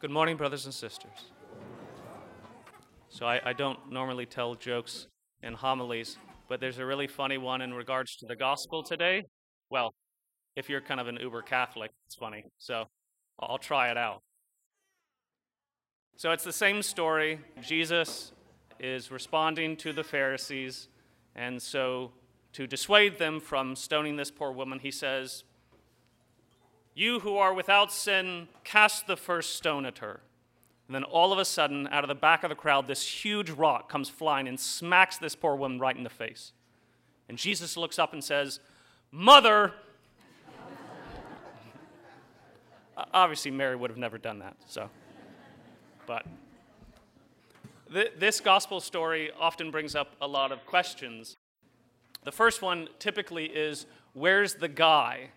Good morning, brothers and sisters. So, I, I, don't normally tell jokes in homilies, but there's a really funny one in regards to the gospel today. Well, if you're kind of an uber Catholic, it's funny. So, I'll try it out. So, it's the same story. Jesus is responding to the Pharisees, and so to dissuade them from stoning this poor woman, he says, You who are without sin, cast the first stone at her. And then all of a sudden, out of the back of the crowd, this huge rock comes flying and smacks this poor woman right in the face. And Jesus looks up and says, Mother! Obviously, Mary would have never done that, so. But th- this gospel story often brings up a lot of questions. The first one typically is where's the guy?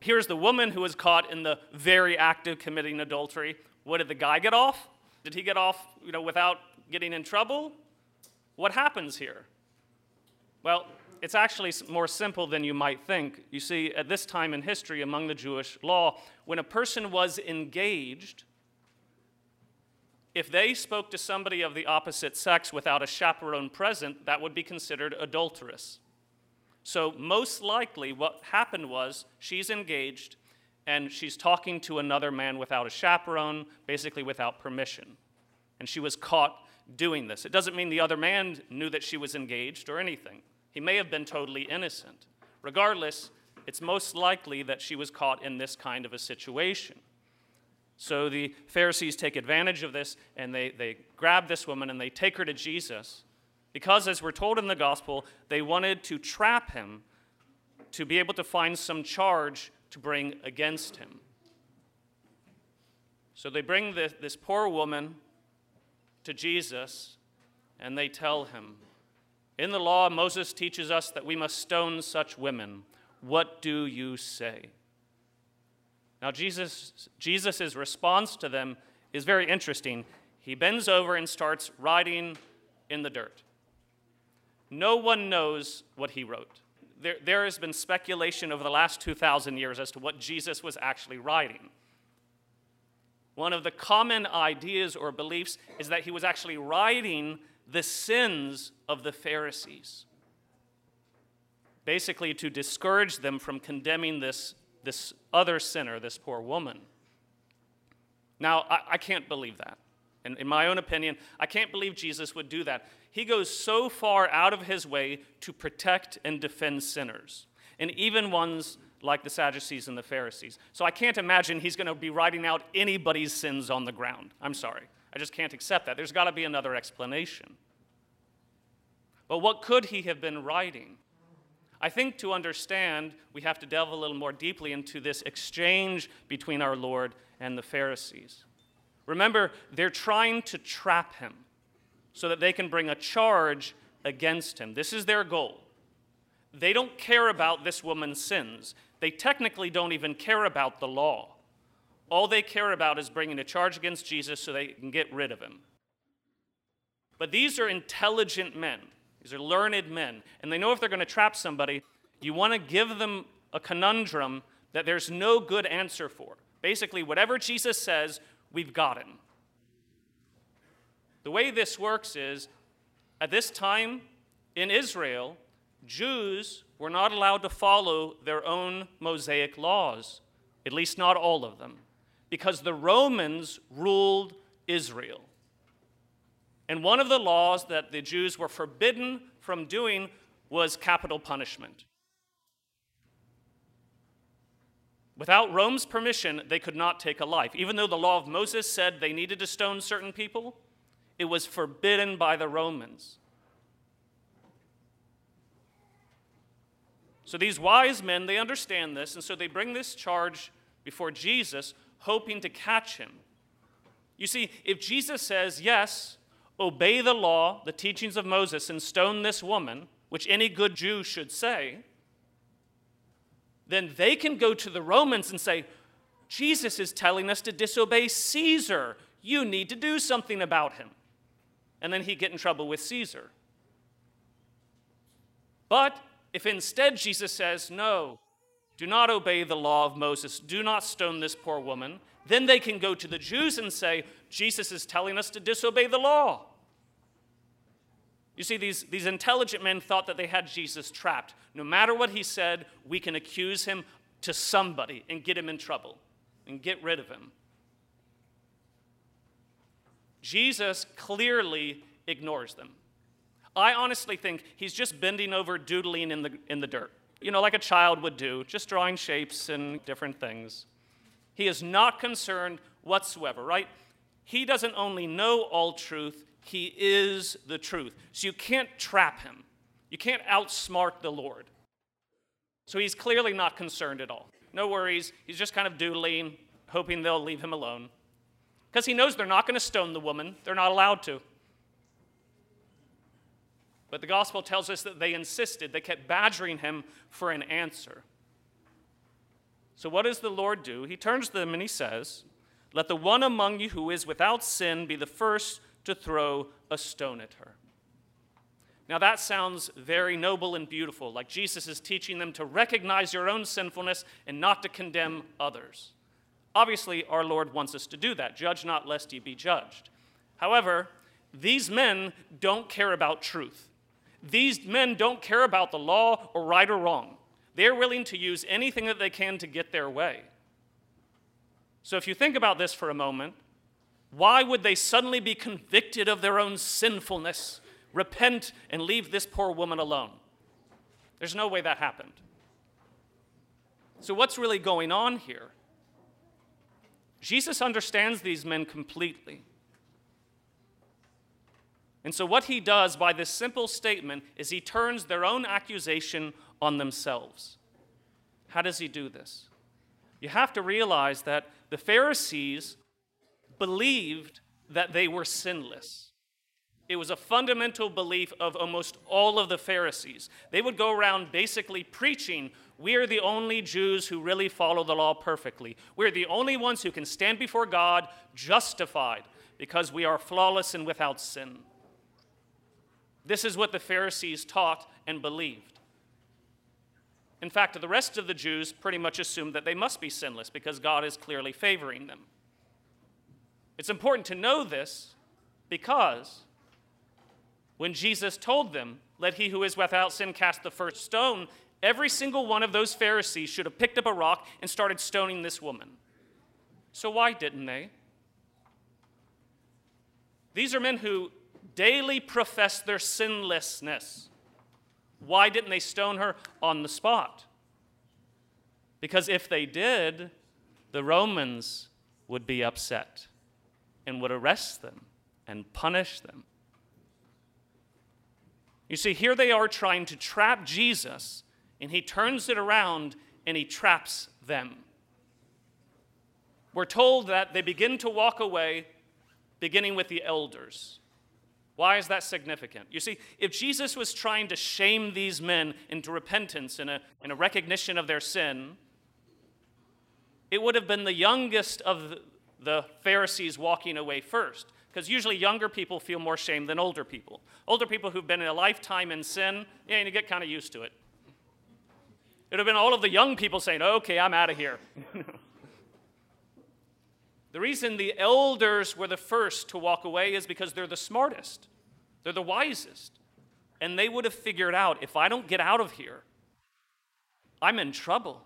Here's the woman who was caught in the very act of committing adultery. What did the guy get off? Did he get off, you know, without getting in trouble? What happens here? Well, it's actually more simple than you might think. You see, at this time in history among the Jewish law, when a person was engaged, if they spoke to somebody of the opposite sex without a chaperone present, that would be considered adulterous. So, most likely, what happened was she's engaged and she's talking to another man without a chaperone, basically without permission. And she was caught doing this. It doesn't mean the other man knew that she was engaged or anything, he may have been totally innocent. Regardless, it's most likely that she was caught in this kind of a situation. So the Pharisees take advantage of this and they, they grab this woman and they take her to Jesus because, as we're told in the gospel, they wanted to trap him to be able to find some charge to bring against him. So they bring this, poor woman to Jesus and they tell him, In the law, Moses teaches us that we must stone such women. What do you say? Now, Jesus' Jesus's response to them is very interesting. He bends over and starts writing in the dirt. No one knows what he wrote. There, there has been speculation over the last 2,000 years as to what Jesus was actually writing. One of the common ideas or beliefs is that he was actually writing the sins of the Pharisees, basically to discourage them from condemning this this other sinner, this poor woman. Now, I, I can't believe that. And in my own opinion, I can't believe Jesus would do that. He goes so far out of his way to protect and defend sinners, and even ones like the Sadducees and the Pharisees. So I can't imagine he's going to be writing out anybody's sins on the ground. I'm sorry. I just can't accept that. There's got to be another explanation. But what could he have been writing? I think to understand, we have to delve a little more deeply into this exchange between our Lord and the Pharisees. Remember, they're trying to trap him so that they can bring a charge against him. This is their goal. They don't care about this woman's sins. They technically don't even care about the law. All they care about is bringing a charge against Jesus so they can get rid of him. But these are intelligent men. These are learned men. And they know if they're going to trap somebody, you want to give them a conundrum that there's no good answer for. Basically, whatever Jesus says, we've got him. The way this works is at this time in Israel, Jews were not allowed to follow their own Mosaic laws, at least not all of them, because the Romans ruled Israel. And one of the laws that the Jews were forbidden from doing was capital punishment. Without Rome's permission, they could not take a life. Even though the law of Moses said they needed to stone certain people, it was forbidden by the Romans. So these wise men, they understand this, and so they bring this charge before Jesus, hoping to catch him. You see, if Jesus says, Yes, obey the law, the teachings of Moses, and stone this woman, which any good Jew should say, then they can go to the Romans and say, Jesus is telling us to disobey Caesar. You need to do something about him. And then he'd get in trouble with Caesar. But if instead Jesus says, no, do not obey the law of Moses, do not stone this poor woman. Then they can go to the Jews and say, Jesus is telling us to disobey the law. You see, these, these intelligent men thought that they had Jesus trapped. No matter what he said, we can accuse him to somebody and get him in trouble and get rid of him. Jesus clearly ignores them. I honestly think he's just bending over, doodling in the, in the dirt, you know, like a child would do, just drawing shapes and different things. He is not concerned whatsoever, right? He doesn't only know all truth, he is the truth. So you can't trap him, you can't outsmart the Lord. So he's clearly not concerned at all. No worries. He's just kind of doodling, hoping they'll leave him alone. Because he knows they're not going to stone the woman, they're not allowed to. But the gospel tells us that they insisted, they kept badgering him for an answer. So, what does the Lord do? He turns to them and he says, Let the one among you who is without sin be the first to throw a stone at her. Now, that sounds very noble and beautiful, like Jesus is teaching them to recognize your own sinfulness and not to condemn others. Obviously, our Lord wants us to do that. Judge not, lest ye be judged. However, these men don't care about truth. These men don't care about the law or right or wrong. They're willing to use anything that they can to get their way. So if you think about this for a moment, why would they suddenly be convicted of their own sinfulness, repent, and leave this poor woman alone? There's no way that happened. So, what's really going on here? Jesus understands these men completely. And so, what he does by this simple statement is he turns their own accusation on themselves. How does he do this? You have to realize that the Pharisees believed that they were sinless. It was a fundamental belief of almost all of the Pharisees. They would go around basically preaching, We are the only Jews who really follow the law perfectly. We're the only ones who can stand before God justified because we are flawless and without sin. This is what the Pharisees taught and believed. In fact, the rest of the Jews pretty much assumed that they must be sinless because God is clearly favoring them. It's important to know this because when Jesus told them, Let he who is without sin cast the first stone, every single one of those Pharisees should have picked up a rock and started stoning this woman. So why didn't they? These are men who daily profess their sinlessness. Why didn't they stone her on the spot? Because if they did, the Romans would be upset and would arrest them and punish them. You see, here they are trying to trap Jesus, and he turns it around and he traps them. We're told that they begin to walk away, beginning with the elders. Why is that significant? You see, if Jesus was trying to shame these men into repentance and a, and a recognition of their sin, it would have been the youngest of the Pharisees walking away first. Because usually younger people feel more shame than older people. Older people who've been in a lifetime in sin, yeah, you get kind of used to it. It would have been all of the young people saying, okay, I'm out of here. the reason the elders were the first to walk away is because they're the smartest. They're the wisest. And they would have figured out if I don't get out of here, I'm in trouble.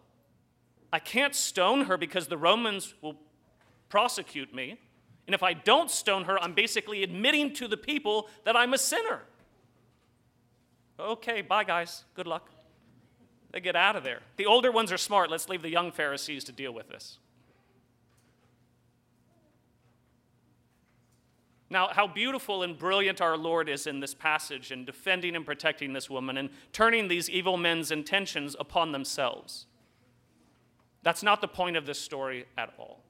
I can't stone her because the Romans will prosecute me. And if I don't stone her, I'm basically admitting to the people that I'm a sinner. Okay, bye, guys. Good luck. They get out of there. The older ones are smart. Let's leave the young Pharisees to deal with this. Now, how beautiful and brilliant our Lord is in this passage in defending and protecting this woman and turning these evil men's intentions upon themselves. That's not the point of this story at all.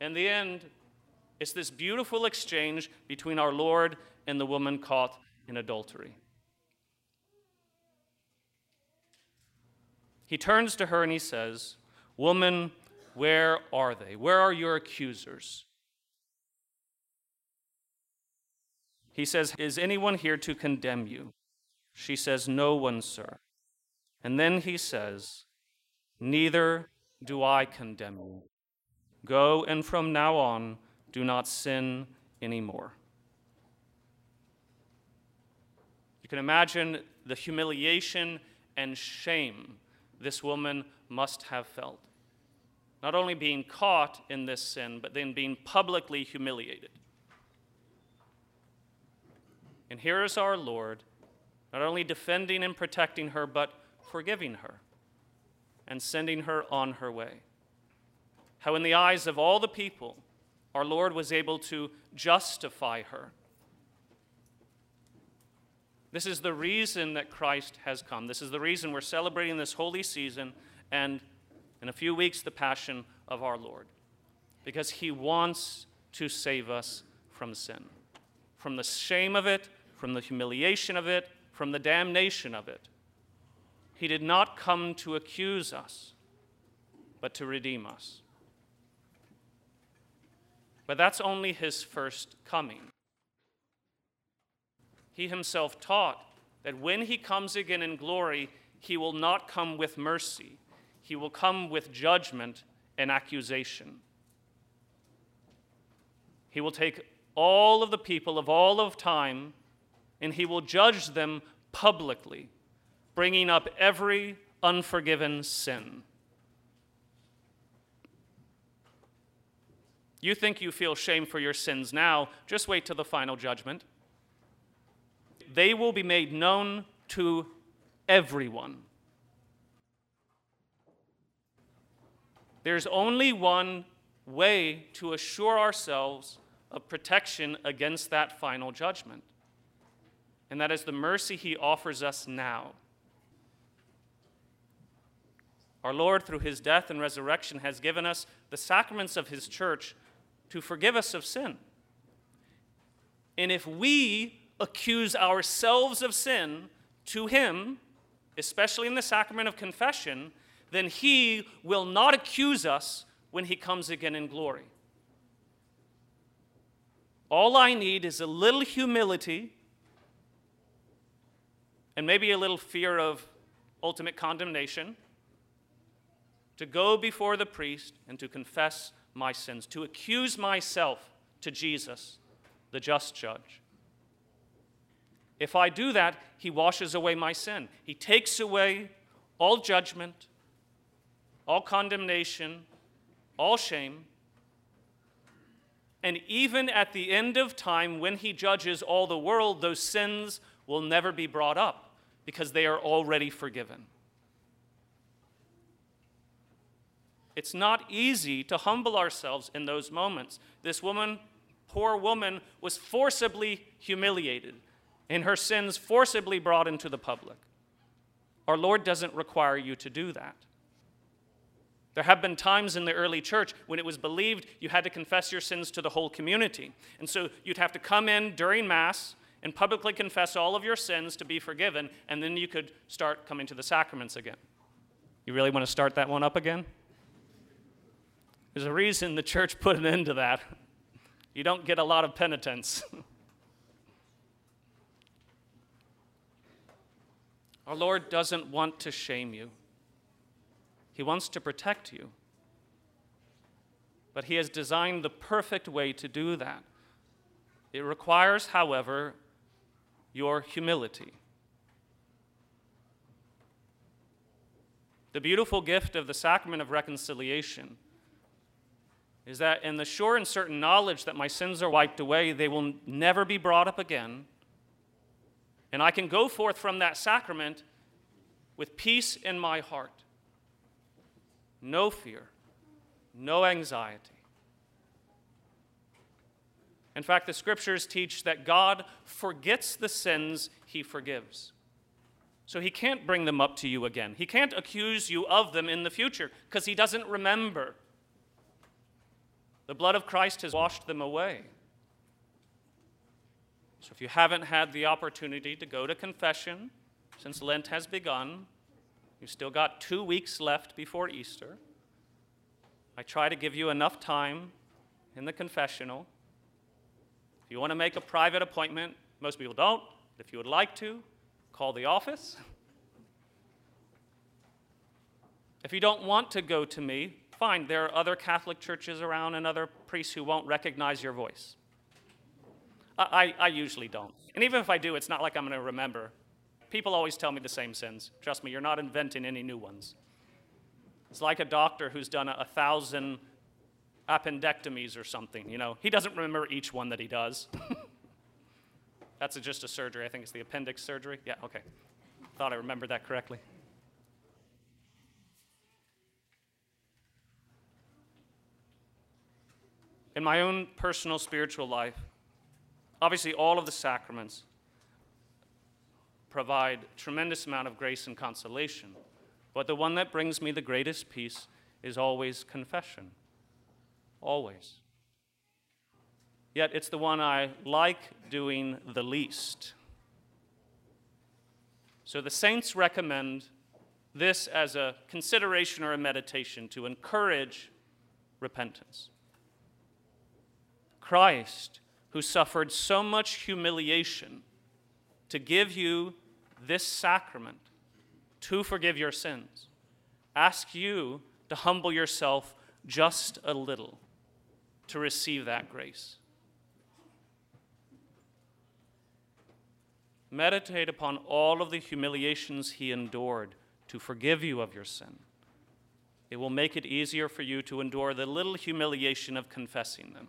In the end, it's this beautiful exchange between our Lord and the woman caught in adultery. He turns to her and he says, Woman, where are they? Where are your accusers? He says, Is anyone here to condemn you? She says, No one, sir. And then he says, neither do I condemn you. Go and from now on, do not sin anymore. You can imagine the humiliation and shame this woman must have felt. Not only being caught in this sin, but then being publicly humiliated. And here is our Lord, not only defending and protecting her, but forgiving her and sending her on her way. How, in the eyes of all the people, our Lord was able to justify her. This is the reason that Christ has come. This is the reason we're celebrating this holy season and, in a few weeks, the passion of our Lord. Because he wants to save us from sin, from the shame of it, from the humiliation of it, from the damnation of it. He did not come to accuse us, but to redeem us. But that's only his first coming. He himself taught that when he comes again in glory, he will not come with mercy, he will come with judgment and accusation. He will take all of the people of all of time and he will judge them publicly bringing up every unforgiven sin. You think you feel shame for your sins now, just wait till the final judgment. They will be made known to everyone. There's only one way to assure ourselves of protection against that final judgment, and that is the mercy He offers us now. Our Lord, through his death and resurrection, has given us the sacraments of his church to forgive us of sin. And if we accuse ourselves of sin to him, especially in the sacrament of confession, then he will not accuse us when he comes again in glory. All I need is a little humility and maybe a little fear of ultimate condemnation to go before the priest and to confess my sins, to accuse myself to Jesus, the just judge. If I do that, he washes away my sin. He takes away all judgment, all condemnation, all shame. And even at the end of time, when he judges all the world, those sins will never be brought up because they are already forgiven. It's not easy to humble ourselves in those moments. This woman, poor woman, was forcibly humiliated and her sins forcibly brought into the public. Our Lord doesn't require you to do that. There have been times in the early church when it was believed you had to confess your sins to the whole community. And so you'd have to come in during Mass and publicly confess all of your sins to be forgiven, and then you could start coming to the sacraments again. You really want to start that one up again? There's a reason the church put an end to that. You don't get a lot of penitence. Our Lord doesn't want to shame you, He wants to protect you. But He has designed the perfect way to do that. It requires, however, your humility. The beautiful gift of the sacrament of reconciliation is that in the sure and certain knowledge that my sins are wiped away, they will never be brought up again. And I can go forth from that sacrament with peace in my heart, no fear, no anxiety. In fact, the scriptures teach that God forgets the sins he forgives. So he can't bring them up to you again. He can't accuse you of them in the future because he doesn't remember. The blood of Christ has washed them away. So if you haven't had the opportunity to go to confession since Lent has begun, you've still got two weeks left before Easter. I try to give you enough time in the confessional. If you want to make a private appointment, most people don't. If you would like to, call the office. If you don't want to go to me, fine. There are other Catholic churches around and other priests who won't recognize your voice. I, I, I usually don't. And even if I do, it's not like I'm going to remember. People always tell me the same sins. Trust me, you're not inventing any new ones. It's like a doctor who's done a, a thousand appendectomies or something. You know, he doesn't remember each one that he does. That's a, just a surgery. I think it's the appendix surgery. Yeah, okay. Thought I remembered that correctly. In my own personal spiritual life, obviously all of the sacraments provide tremendous amount of grace and consolation. But the one that brings me the greatest peace is always confession. Always. Yet it's the one I like doing the least. So the saints recommend this as a consideration or a meditation to encourage repentance. Christ, who suffered so much humiliation to give you this sacrament to forgive your sins, ask you to humble yourself just a little to receive that grace. Meditate upon all of the humiliations he endured to forgive you of your sin. It will make it easier for you to endure the little humiliation of confessing them.